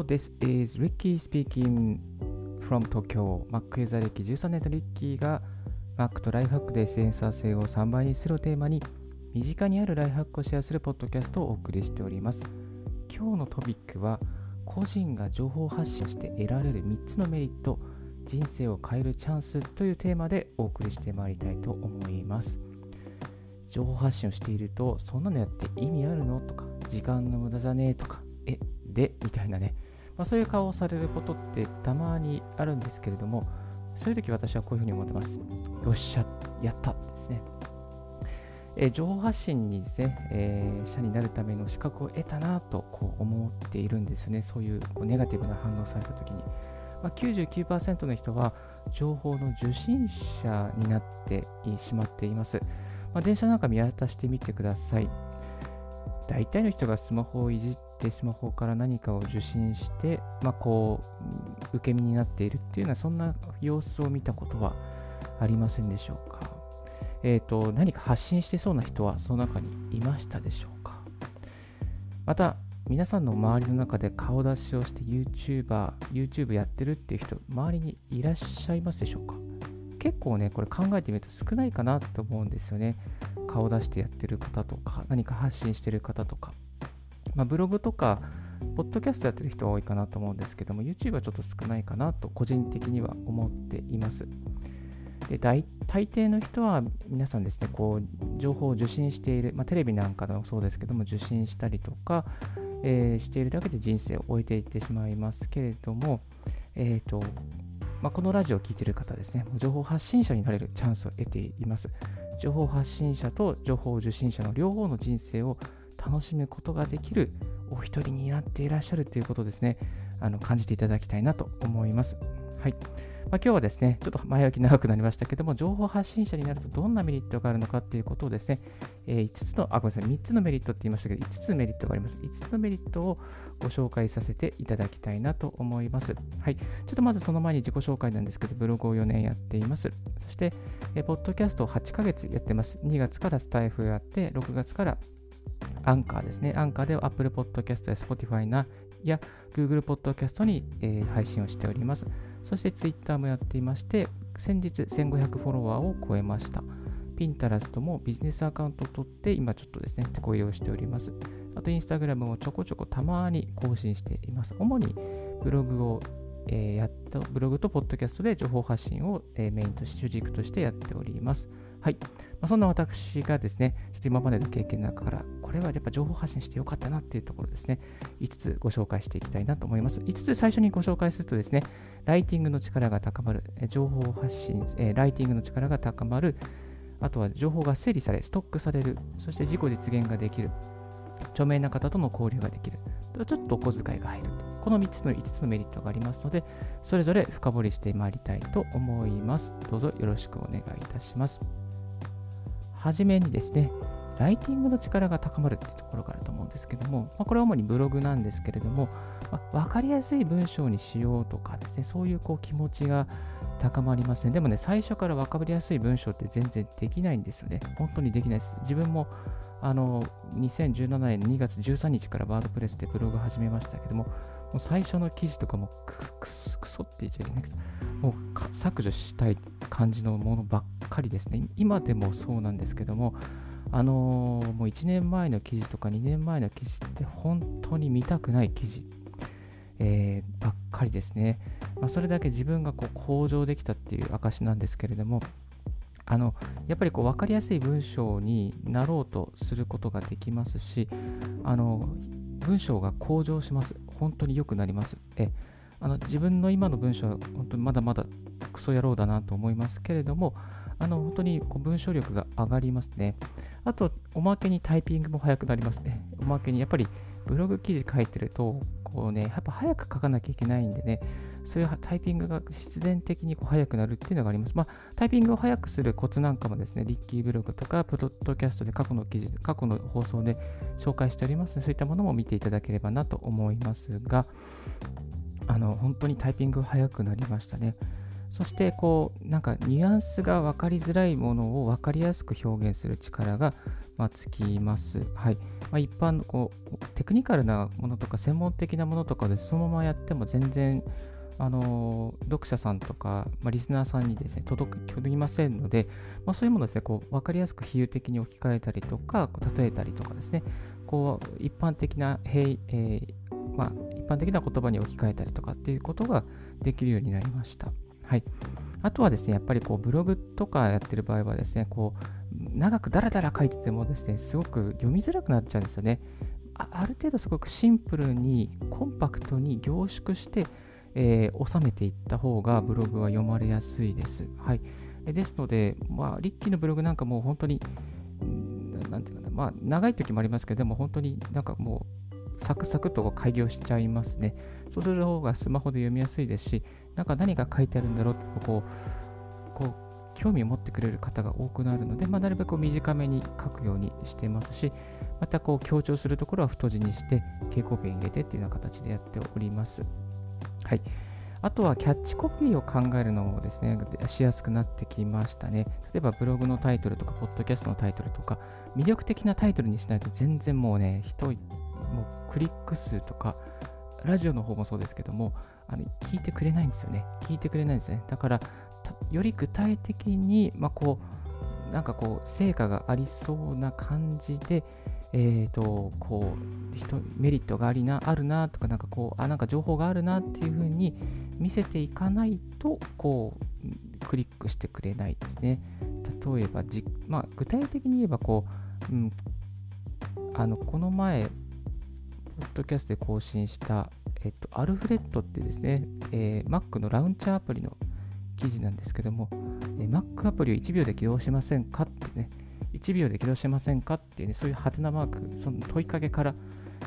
Hello, this is Ricky speaking from Tokyo. Mac ユーザー歴13年のリッキーが Mac とライフハックでセンサー性を3倍にするをテーマに身近にあるライフハックをシェアするポッドキャストをお送りしております。今日のトピックは個人が情報発信して得られる3つのメリット人生を変えるチャンスというテーマでお送りしてまいりたいと思います。情報発信をしていると、そんなのやって意味あるの？とか、時間の無駄じゃね？えとか、え、で？みたいなね、まあ、そういう顔をされることってたまにあるんですけれども、そういう時私はこういうふうに思ってます。よっしゃ、やったですね。えー、情報発信にですね、えー、者になるための資格を得たなとこう思っているんですね。そういうこうネガティブな反応された時に。まあ、99%の人は情報の受信者になってしまっています。まあ、電車なんか見渡してみてください。大体の人がスマホをいじってスマホから何かを受信して、まあ、こう受け身になっているっていうのはそんな様子を見たことはありませんでしょうか。えっ、ー、と何か発信してそうな人はその中にいましたでしょうか。また皆さんの周りの中で顔出しをして YouTuber、YouTube やってるっていう人、周りにいらっしゃいますでしょうか結構ね、これ考えてみると少ないかなと思うんですよね。顔出してやってる方とか、何か発信してる方とか。まあ、ブログとか、ポッドキャストやってる人は多いかなと思うんですけども、YouTube はちょっと少ないかなと個人的には思っています。で大抵の人は皆さんですね、こう情報を受信している、まあ、テレビなんかでもそうですけども、受信したりとか、えー、しているだけで人生を終えていってしまいますけれども、えーとまあ、このラジオを聴いている方ですね、情報発信者になれるチャンスを得ています。情報発信者と情報受信者の両方の人生を楽しむことができるお一人になっていらっしゃるということですね、あの感じていただきたいなと思います。はい。まあ、今日はですね、ちょっと前置き長くなりましたけども、情報発信者になるとどんなメリットがあるのかっていうことをですね、えー、5つの、あ、ごめんなさい、3つのメリットって言いましたけど、5つメリットがあります。5つのメリットをご紹介させていただきたいなと思います。はい。ちょっとまずその前に自己紹介なんですけど、ブログを4年やっています。そして、えー、ポッドキャストを8ヶ月やってます。2月からスタイフやって、6月からアンカーですね。アンカーでは Apple Podcast や Spotify や Google Podcast に、えー、配信をしております。そして Twitter もやっていまして、先日1500フォロワーを超えました。Pinterest もビジネスアカウントを取って、今ちょっとですね、手こ入れをしております。あと Instagram もちょこちょこたまに更新しています。主にブログを、えー、やっと、ブログとポッドキャストで情報発信を、えー、メインとして主軸としてやっております。はい。まあ、そんな私がですね、ちょっと今までの経験の中から、これはやっぱ情報発信してよかったなっていうところですね、5つご紹介していきたいなと思います。5つ最初にご紹介するとですね、ライティングの力が高まる、情報発信、え、ライティングの力が高まる、あとは情報が整理され、ストックされる、そして自己実現ができる、著名な方との交流ができる、ちょっとお小遣いが入る。この3つの5つのメリットがありますので、それぞれ深掘りしてまいりたいと思います。どうぞよろしくお願いいたします。初めにですね、ライティングの力が高まるっていうところがあると思うんですけども、まあ、これは主にブログなんですけれども、まあ、分かりやすい文章にしようとかですね、そういうこう気持ちが高まりません。でもね、最初から分かりやすい文章って全然できないんですよね。本当にできないです。自分もあの2017年2月13日からワードプレスでブログ始めましたけども、もう最初の記事とかもククソって言っちゃいけないけど、もう削除したい感じのものばっかりですね。今でもそうなんですけども、あのー、もう1年前の記事とか2年前の記事って本当に見たくない記事、えー、ばっかりですね。まあ、それだけ自分がこう向上できたっていう証なんですけれども、あのやっぱりこう分かりやすい文章になろうとすることができますし、あの文章が向上します。本当に良くなります。えあの自分の今の文章は本当にまだまだクソ野郎だなと思いますけれども、あの本当にこう文章力が上がりますね。あと、おまけにタイピングも速くなりますね。おまけにやっぱりブログ記事書いてると、こうね、やっぱ早く書かなきゃいけないんでね、そういうタイピングが必然的にこう速くなるっていうのがあります。まあ、タイピングを速くするコツなんかもですね、リッキーブログとか、プロッドキャストで過去の記事、過去の放送で紹介しておりますので、そういったものも見ていただければなと思いますが、あの、本当にタイピング速くなりましたね。そしてこうなんかニュアンスが分かりづらいものを分かりやすく表現する力がま、つきます。はいまあ、一般のこうテクニカルなものとか専門的なものとかでそのままやっても全然あの読者さんとか、まあ、リスナーさんにですね届きませんので、まあ、そういうものをですねこう分かりやすく比喩的に置き換えたりとか例えたりとかですねこう一般的な、えー、まあ、一般的な言葉に置き換えたりとかっていうことができるようになりました。はい。あとはですね、やっぱりこうブログとかやってる場合はですね、こう長くダラダラ書いててもですね、すごく読みづらくなっちゃうんですよね。あある程度すごくシンプルにコンパクトに凝縮してえー、収めていった方がブログは読まれやすいです。はい、ですので、まあ、リッキーのブログなんかもう本当に、なんていうかな、まあ、長い時もありますけど、でも本当になんかもう、サクサクと開業しちゃいますね。そうする方がスマホで読みやすいですし、なんか何が書いてあるんだろうってこう、こう興味を持ってくれる方が多くなるので、まあ、なるべく短めに書くようにしてますし、またこう強調するところは太字にして、蛍光ペン入れてっていうような形でやっております。はい。あとはキャッチコピーを考えるのもですね、しやすくなってきましたね。例えばブログのタイトルとか、ポッドキャストのタイトルとか、魅力的なタイトルにしないと全然もうね、人、もうクリック数とか、ラジオの方もそうですけども、あの聞いてくれないんですよね。聞いてくれないんですね。だから、より具体的に、まあ、こう、なんかこう、成果がありそうな感じで、えーと、こうメリットがありなあるなとかなんかこうあなんか情報があるなっていうふうに見せていかないとこうクリックしてくれないですね例えばじ、まあ、具体的に言えばこう、うん、あのこの前ポッドキャストで更新した、えっと、アルフレッドってですね、えー、Mac のラウンチャーアプリの記事なんですけども、えー、Mac アプリを1秒で起動しませんかってね、1秒で起動しませんかっていうね、そういうハテナマーク、その問いかけから、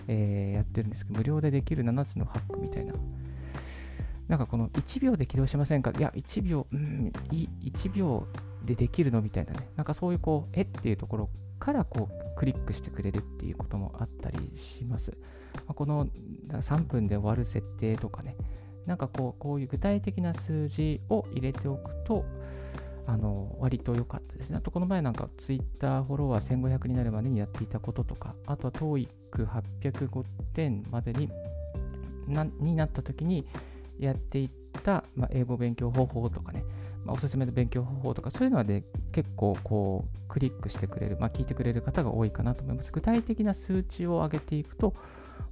えー、やってるんですけど、無料でできる7つのハックみたいな。なんかこの1秒で起動しませんか？いや、1秒、うん、1秒でできるの？みたいなね。なんかそういうこう、えっていうところからこう、クリックしてくれるっていうこともあったりします。まあ、この3分で終わる設定とかね、なんかこう、こういう具体的な数字を入れておくと、あの割と良かったですね。あとこの前なんか Twitter フォロワー1500になるまでにやっていたこととか、あとは TOEIC805 点までになになった時にやっていた、まあ、英語勉強方法とかね、まあ、おすすめの勉強方法とか、そういうのはで、結構こうクリックしてくれる、まあ、聞いてくれる方が多いかなと思います。具体的な数値を上げていくと、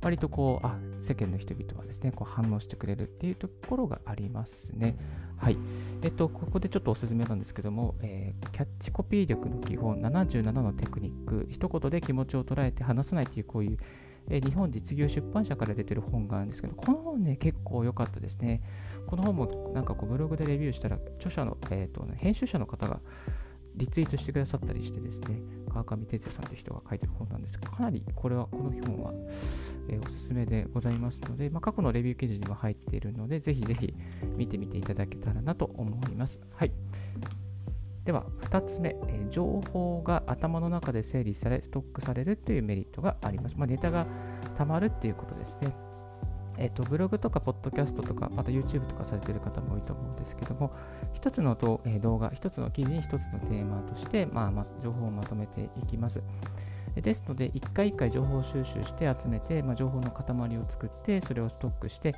割とこう、あ、世間の人々はですね、こう反応してくれるっていうところがありますね。はい。えっと、ここでちょっとおすすめなんですけども、えー、キャッチコピー力の基本77のテクニック、一言で気持ちを捉えて話さないというこういう、えー、日本実業出版社から出てる本があるんですけど、この本ね、結構良かったですね。この本もなんかこうブログでレビューしたら、著者の、えーと編集者の方がリツイートしてくださったりしてですね、川上哲也さんという人が書いてる本なんですが、かなりこれは、この本は、えー、おすすめでございますので、まあ、過去のレビュー記事にも入っているので、ぜひぜひ見てみていただけたらなと思います。はい。では、2つ目、えー、情報が頭の中で整理され、ストックされるというメリットがあります。まあ、ネタが溜まるっていうことですね。えっと、ブログとか、ポッドキャストとか、また YouTube とかされてる方も多いと思うんですけども、一つの動,、画、一つの記事に一つのテーマとして、まあま、情報をまとめていきます。ですので、一回一回情報収集して集めて、まあ、情報の塊を作って、それをストックして、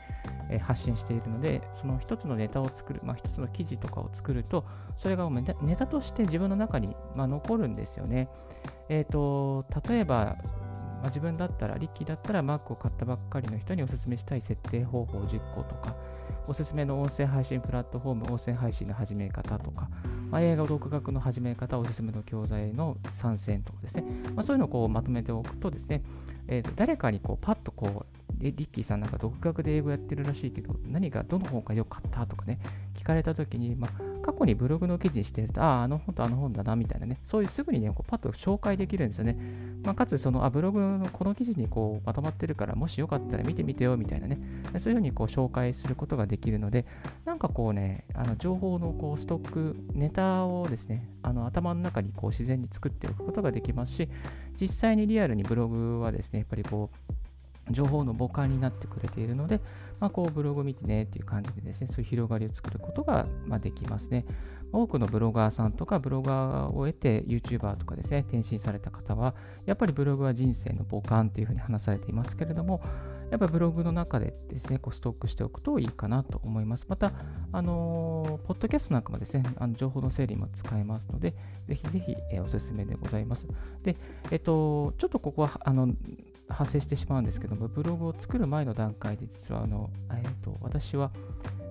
え、発信しているので、その一つのネタを作る、まあ、つの記事とかを作ると、それがネタとして自分の中に、まあ、残るんですよね。えっ、ー、と、例えば、まあ、自分だったら、リッキーだったら Mac を買ったばっかりの人におすすめしたい設定方法10個とか、おすすめの音声配信プラットフォーム、音声配信の始め方とか、まあ、映画独学の始め方、おすすめの教材の参戦とかですね、まあ、そういうのをこうまとめておくとですね、えー、と誰かにこうパッとこう、えリッキーさんなんか独学で英語やってるらしいけど、何がどの本が良かったとかね、聞かれたときに、まあ、過去にブログの記事にしてると、ああ、あの本とあの本だな、みたいなね、そういうすぐにね、こうパッと紹介できるんですよね。まあ、かつ、その、あ、ブログのこの記事にこうまとまってるから、もしよかったら見てみてよ、みたいなね、そういうふうにこう紹介することができるので、なんかこうね、あの情報のこうストック、ネタをですね、あの頭の中にこう自然に作っておくことができますし、実際にリアルにブログはですね、やっぱりこう、情報の母艦になってくれているので、まあ、こうブログ見てねっていう感じでですね、そういう広がりを作ることが、ま、できますね。多くのブロガーさんとかブロガーを得て YouTuber とかですね、転身された方は、やっぱりブログは人生の母艦というふうに話されていますけれども、やっぱりブログの中でですね、こうストックしておくといいかなと思います。また、あのー、ポッドキャストなんかもですね、あの情報の整理も使えますので、ぜひぜひ、えー、おすすめでございます。で、えっと、ちょっとここは、あの、発生してしまうんですけども、ブログを作る前の段階で実は、あの、えっと、私は、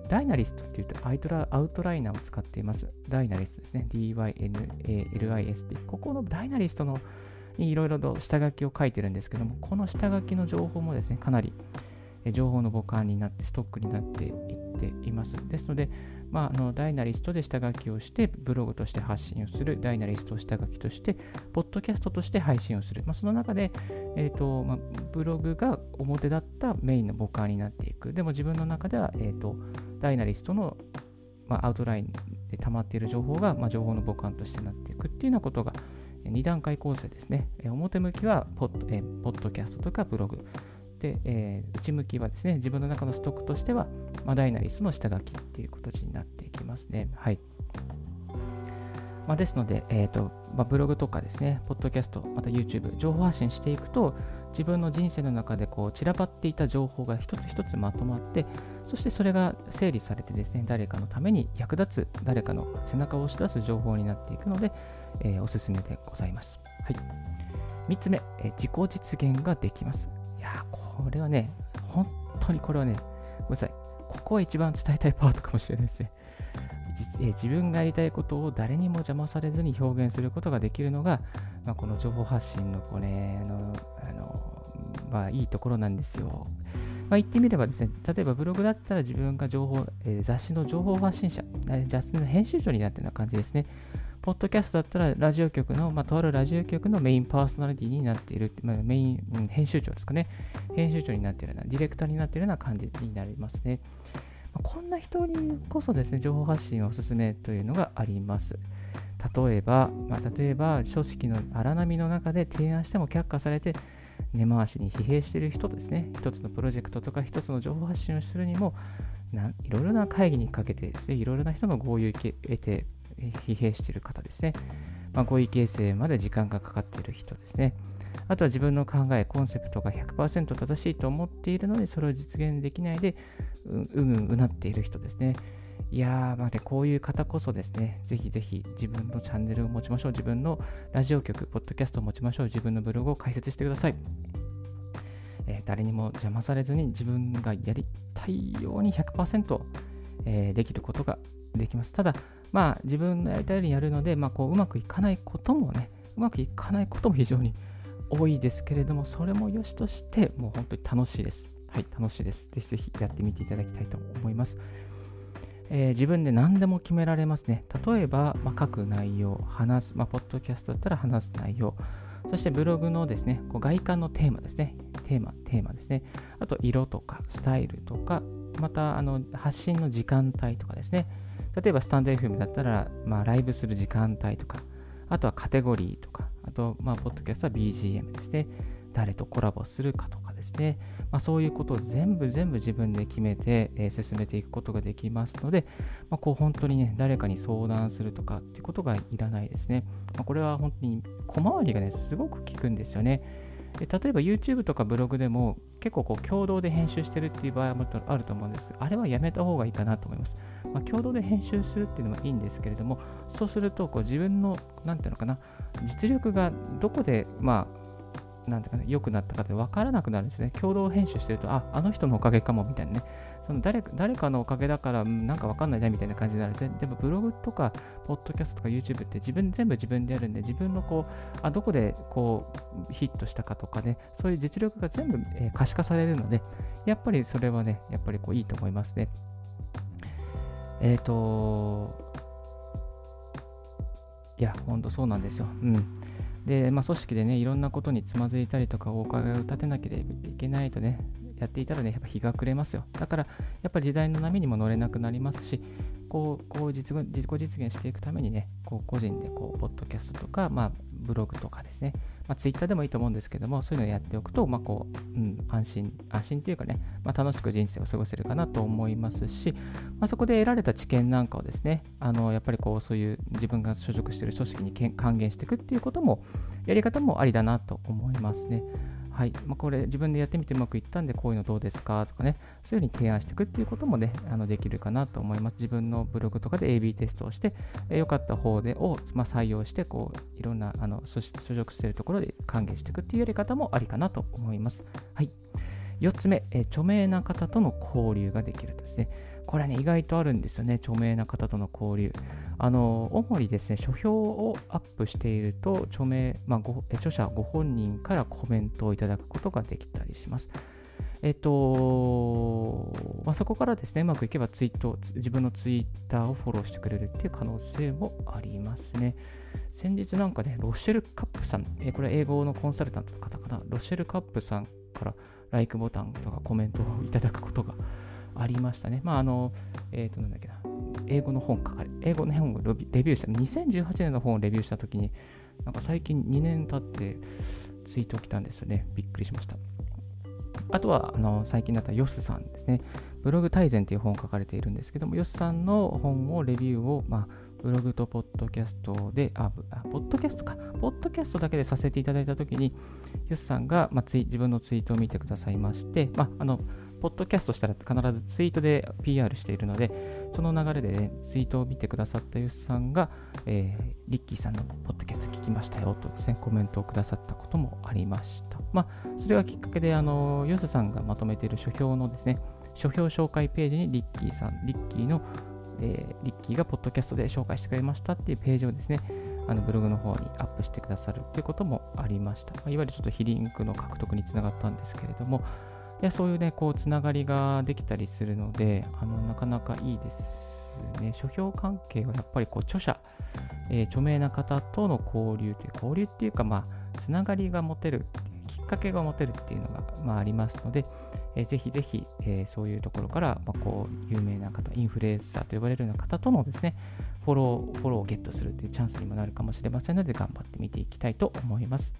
ダイナリストっていうとアイトラアウトライナーを使っています。ダイナリストですね。DYNALIST。ここのダイナリストのにいろいろと下書きを書いてるんですけども、この下書きの情報もですね、かなり情報の母艦になって、ストックになっていっています。ですので、まあ、あのダイナリストで下書きをして、ブログとして発信をする、ダイナリストを下書きとして、ポッドキャストとして配信をする。まあ、その中で、えーとまあ、ブログが表だったメインの母艦になっていく。でも自分の中では、えーと、ダイナリストの、まあ、アウトラインで溜まっている情報が、まあ、情報の母艦としてなっていくっていうようなことが、2段階構成ですね。表向きはポッ、えー、ポッドキャストとかブログ。で、えー、内向きはですね、自分の中のストックとしては、まあ、ダイナリスの下書きっていう形になっていきますね。はい。まあ、ですので、えーとまあ、ブログとかですね、ポッドキャスト、また YouTube、情報発信していくと、自分の人生の中でこう散らばっていた情報が一つ一つまとまって、そしてそれが整理されてですね、誰かのために役立つ、誰かの背中を押し出す情報になっていくので、えー、おすすめでございます。はい。3つ目、えー、自己実現ができます。いやこれはね、本当にこれはね、ごめんなさい。ここは一番伝えたいパートかもしれないですね。自分がやりたいことを誰にも邪魔されずに表現することができるのが、まあ、この情報発信のこれのあの、まあ、いいところなんですよ。まあ、言ってみればですね、例えばブログだったら自分が情報、えー、雑誌の情報発信者、雑誌の編集長になってるような感じですね。ポッドキャストだったらラジオ局の、まあ、とあるラジオ局のメインパーソナリティになっている、まあ、メイン、うん、編集長ですかね。編集長になっているような、ディレクターになっているような感じになりますね。まあ、こんな人にこそですね、情報発信をおすすめというのがあります。例えば、まあ、例えば、書式の荒波の中で提案しても却下されて、根回しに疲弊している人ですね、一つのプロジェクトとか一つの情報発信をするにも、いろいろな会議にかけてですね、いろいろな人の合意を得て、疲弊している方ですね。まあ、合意形成まで時間がかかっている人ですね。あとは自分の考え、コンセプトが100%正しいと思っているので、それを実現できないで、うんうんうなっている人ですね。いやー、まあ、こういう方こそですね、ぜひぜひ自分のチャンネルを持ちましょう。自分のラジオ局、ポッドキャストを持ちましょう。自分のブログを開設してください。えー、誰にも邪魔されずに自分がやりたいように100%、えー、できることができます。ただ、まあ、自分のやりたいようにやるので、まあ、こううまくいかないこともね、うまくいかないことも非常に多いですけれども、それも良しとして、もう本当に楽しいです。はい、楽しいです。ぜひぜひやってみていただきたいと思います。えー、自分で何でも決められますね。例えば、まあ、書く内容、話す、まあ、ポッドキャストだったら話す内容、そしてブログのですね、こう外観のテーマですね。テーマ、テーマですね。あと、色とか、スタイルとか、また、あの、発信の時間帯とかですね。例えばスタンド FM だったら、まあ、ライブする時間帯とか、あとはカテゴリーとか、あと、まあ、ポッドキャストは BGM ですね。誰とコラボするかとかですね。まあ、そういうことを全部全部自分で決めて、えー、進めていくことができますので、まあ、こう本当にね、誰かに相談するとかってことがいらないですね。まあ、これは本当に小回りがね、すごく効くんですよね。で例えば YouTube とかブログでも結構こう共同で編集してるっていう場合もあると思うんですあれはやめた方がいいかなと思います。まあ、共同で編集するっていうのはいいんですけれども、そうするとこう自分の、なんていうのかな、実力がどこで、まあ、なんていうかね、良くなったかって分からなくなるんですね。共同編集してると、あ、あの人のおかげかもみたいなね。その誰誰かのおかげだから、なんか分かんないなみたいな感じになるんですね。でもブログとか、ポッドキャストとか YouTube って自分全部自分でやるんで、自分のこう、あどこでこうヒットしたかとかね、そういう実力が全部、え、可視化されるので、やっぱりそれはね、やっぱりこういいと思いますね。えっ、ー、と、いや、ほんとそうなんですよ。うん。で、まあ、組織でね、いろんなことにつまずいたりとか、お伺いを立てなければいけないとね、やっていたらね、やっぱ日が暮れますよ。だから、やっぱり時代の波にも乗れなくなりますし、こうこう実自己実現していくためにね、こう個人でこうポッドキャストとか、まあ、ブログとかですね、まあ、ツイッターでもいいと思うんですけども、そういうのをやっておくと、まあこううん、安心、安心っていうかね、まあ、楽しく人生を過ごせるかなと思いますし、まあ、そこで得られた知見なんかをですね、あのやっぱりこうそういう自分が所属している組織に還元していくっていうことも、やり方もありだなと思いますね。はい。まあ、これ自分でやってみてうまくいったんでこういうのどうですかとかね。そういうふうに提案していくっていうこともねあのできるかなと思います。自分のブログとかで AB テストをして良、えかった方でを、まあ、採用してこういろんなあの所属しているところで還元していくっていうやり方もありかなと思います。はい。4つ目、え著名な方との交流ができるとですね。これはね、意外とあるんですよね、著名な方との交流。あの、主にですね、書評をアップしていると、著名、まあ、ご著者ご本人からコメントをいただくことができたりします。えっと、まあ、そこからですね、うまくいけばツイート、自分のツイッターをフォローしてくれるっていう可能性もありますね。先日なんかね、ロッシェル・カップさん、えこれ英語のコンサルタントの方かな、ロッシェル・カップさんから、ライクボタンとかコメントをいただくことがありましたね。まあ、あの、えっ、ー、と、なんだっけな、英語の本書かれ、英語の本をレビューした、2018年の本をレビューしたときに、なんか最近2年経ってツイート来たんですよね。びっくりしました。あとは、あの、最近だったヨスさんですね。ブログ大全という本を書かれているんですけども、ヨスさんの本をレビューを、まあ、ブログとポッドキャストで、あ、ポッドキャストか、ポッドキャストだけでさせていただいたときに、ヨスさんが、まあ、自分のツイートを見てくださいまして、まあ、あの、ポッドキャストしたら必ずツイートで PR しているので、その流れで、ね、ツイートを見てくださったユスさんが、えー、リッキーさんのポッドキャスト聞きましたよとですね、コメントをくださったこともありました。まあ、それがきっかけで、あの、ユスさんがまとめている書評のですね、書評紹介ページにリッキーさん、リッキーの、えー、リッキーがポッドキャストで紹介してくれましたっていうページをですね、あのブログの方にアップしてくださるということもありました。まあ、いわゆるちょっと非リンクの獲得につながったんですけれども、やそういうね、こう、つながりができたりするので、あの、なかなかいいですね。書評関係はやっぱりこう、著者、えー、著名な方との交流という、交流っていうか、まあ、つながりが持てる、きっかけが持てるっていうのが、まあ、ありますので、えー、ぜひぜひ、えー、そういうところから、まあ、こう、有名な方、インフルエンサーと呼ばれるような方とのですね、フォロー、フォローをゲットするっていうチャンスにもなるかもしれませんので、頑張ってみていきたいと思います。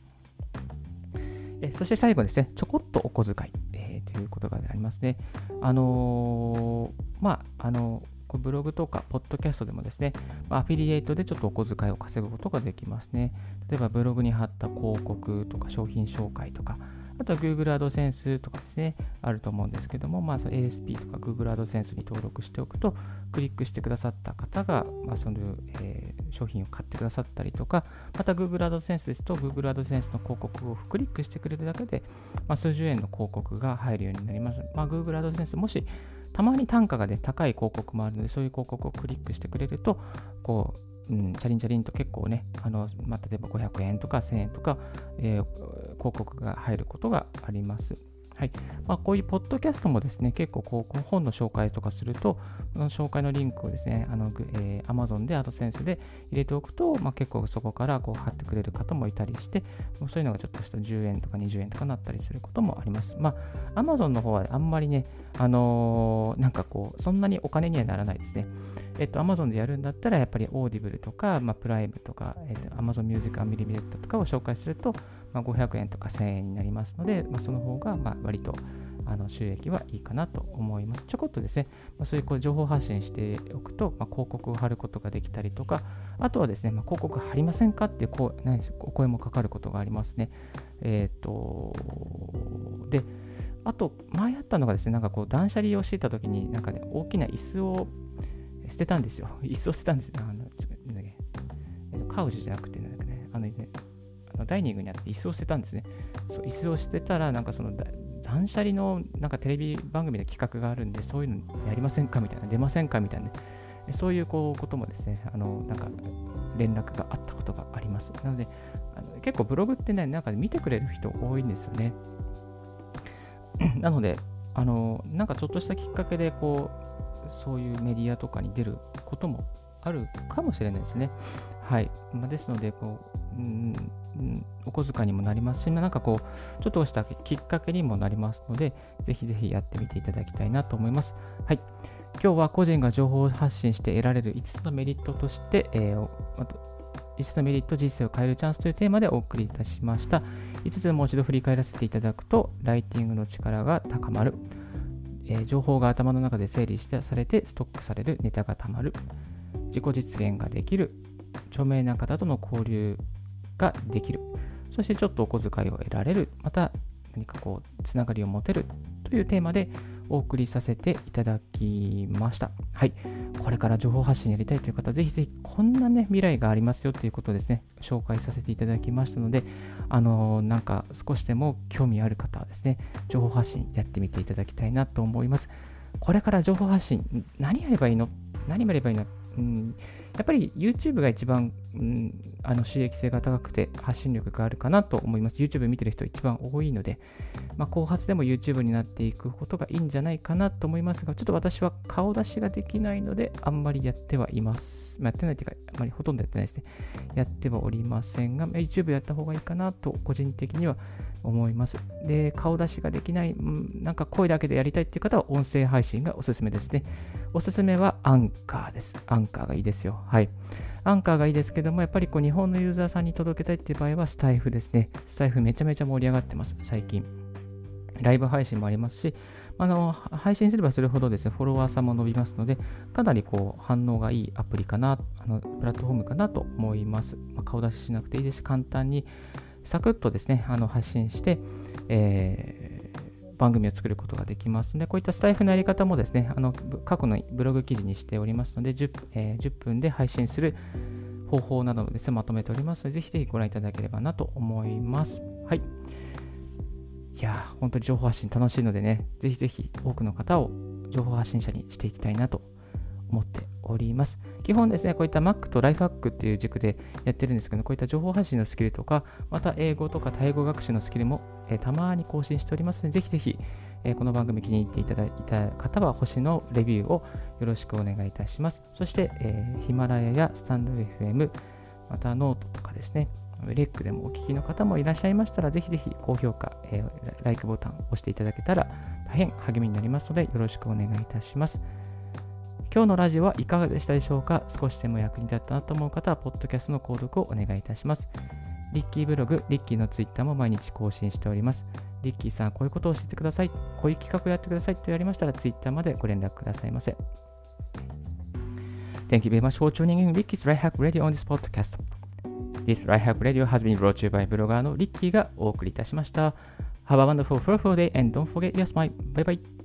えそして最後ですね、ちょこっとお小遣いえ。ということがありますね。あのー、まあ、あのー、ブログとか、ポッドキャストでもですね、アフィリエイトでちょっとお小遣いを稼ぐことができますね。例えば、ブログに貼った広告とか、商品紹介とか、あとは Google AdSense とかですね、あると思うんですけども、まあ、ASP とか Google AdSense に登録しておくと、クリックしてくださった方が、まあ、その、えー、商品を買ってくださったりとか、また Google AdSense ですと、Google AdSense の広告をクリックしてくれるだけで、まあ、数十円の広告が入るようになります。まあ、Google AdSense もしたまに単価が、ね、高い広告もあるので、そういう広告をクリックしてくれると、こう、うん、チャリンチャリンと結構ね、あのまあ、例えば500円とか1000円とか、えー、広告が入ることがあります。はいまあ、こういうポッドキャストもですね、結構こう本の紹介とかすると、の紹介のリンクをですね、あのえー、Amazon で AdSense で入れておくと、まあ、結構そこからこう貼ってくれる方もいたりして、そういうのがちょっとした10円とか20円とかなったりすることもあります。まあ、Amazon の方はあんまりね、あのー、なんかこう、そんなにお金にはならないですね。えっと、Amazon でやるんだったら、やっぱり Audible とか、まあ、プライムとか、えっと、Amazon Music Unlimited とかを紹介すると、まあ、500円とか1000円になりますので、まあ、その方が、まあ、割と、あの収益はいいかなと思います。ちょこっとですね、まあ、そういうこう情報発信しておくと、まあ、広告を貼ることができたりとか、あとはですね、まあ、広告貼りませんかっていうこう、ね、お声もかかることがありますね。えっ、と、で、あと、前あったのがですね、なんかこう断捨離をしていたときに、なんかね、大きな椅子を捨てたんですよ。椅子を捨てたんですよ。あの、なんだっけ、カウチじゃなくて、なんだっけね、あのね、あのダイニングにあって椅子を捨てたんですね。そう、椅子を捨てたら、なんかその断捨離のなんかテレビ番組で企画があるんで、そういうのやりませんかみたいな、出ませんかみたいな、ね、そういうこうこともですね、あの、なんか連絡があったことがあります。なので、あの結構ブログってね、なんか見てくれる人多いんですよね。なので、あの、なんかちょっとしたきっかけで、こう、そういうメディアとかに出ることもあるかもしれないですね。はい。まあ、ですので、こう、うん、うんお小遣いにもなりますし、なんかこう、ちょっとしたきっかけにもなりますので、ぜひぜひやってみていただきたいなと思います。はい。今日は個人が情報を発信して得られる5つのメリットとして、えー、5つのメリット、人生を変えるチャンスというテーマでお送りいたしました。5つもう一度振り返らせていただくと、ライティングの力が高まる。えー、情報が頭の中で整理してされてストックされるネタがたまる。自己実現ができる。著名な方との交流ができる。そしてちょっとお小遣いを得られる。また何かこう、つながりを持てるというテーマでお送りさせていただきました。はい。これから情報発信やりたいという方、ぜひぜひこんなね、未来がありますよということをですね、紹介させていただきましたので、あのー、なんか少しでも興味ある方はですね、情報発信やってみていただきたいなと思います。これから情報発信、何やればいいの？何やればいいの？うん、やっぱり YouTube が一番、うん、あの収益性が高くて発信力があるかなと思います。YouTube 見てる人一番多いので、まあ、後発でも YouTube になっていくことがいいんじゃないかなと思いますが、ちょっと私は顔出しができないので、あんまりやってはいます。まあ、やってないというか、あんまりほとんどやってないですね。やってはおりませんが、YouTube やった方がいいかなと個人的には思います。で、顔出しができない、なんか声だけでやりたいっていう方は音声配信がおすすめですね。おすすめはアンカーです。アンカーがいいですよ。はい。アンカーがいいですけども、やっぱりこう日本のユーザーさんに届けたいっていう場合はスタイフですね。スタイフめちゃめちゃ盛り上がってます、最近。ライブ配信もありますし、あの配信すればするほどですね、フォロワーさんも伸びますので、かなりこう反応がいいアプリかな、あのプラットフォームかなと思います。まあ、顔出ししなくていいですし、簡単にサクッとですね、あの発信して、え、番組を作ることができますので、こういったスタイフのやり方もですね、あの過去のブログ記事にしておりますので、10, えー、10分で配信する方法などをです、ね、まとめておりますので、ぜひぜひご覧いただければなと思います。はい。いや本当に情報発信楽しいのでね、ぜひぜひ多くの方を情報発信者にしていきたいなと思っております。基本ですね、こういった Mac とライフハックっていう軸でやってるんですけど、こういった情報発信のスキルとか、また英語とかタイ語学習のスキルも、え、たまに更新しておりますので、ぜひぜひ、え、この番組気に入っていただいた方は星のレビューをよろしくお願いいたします。そして、え、ヒマラヤやスタンド FM、またノートとかですね、レックでもお聞きの方もいらっしゃいましたら、ぜひぜひ高評価、えー、 like ボタンを押していただけたら大変励みになりますので、よろしくお願いいたします。今日のラジオはいかがでしたでしょうか？少しでも役に立ったなと思う方は、ポッドキャストの購読をお願いいたします。リッキーブログ、リッキーのツイッターも毎日更新しております。リッキーさん、こういうことを教えてください。こういう企画をやってくださいと言われましたら、ツイッターまでご連絡くださいませ。Thank you very much for tuning in Ricky's Right Hack Radio on this podcast. This Right Hack Radio has been brought to you by ブロガーのリッキーがお送りいたしました。Have a wonderful, fruitful day and don't forget your smile. Bye bye.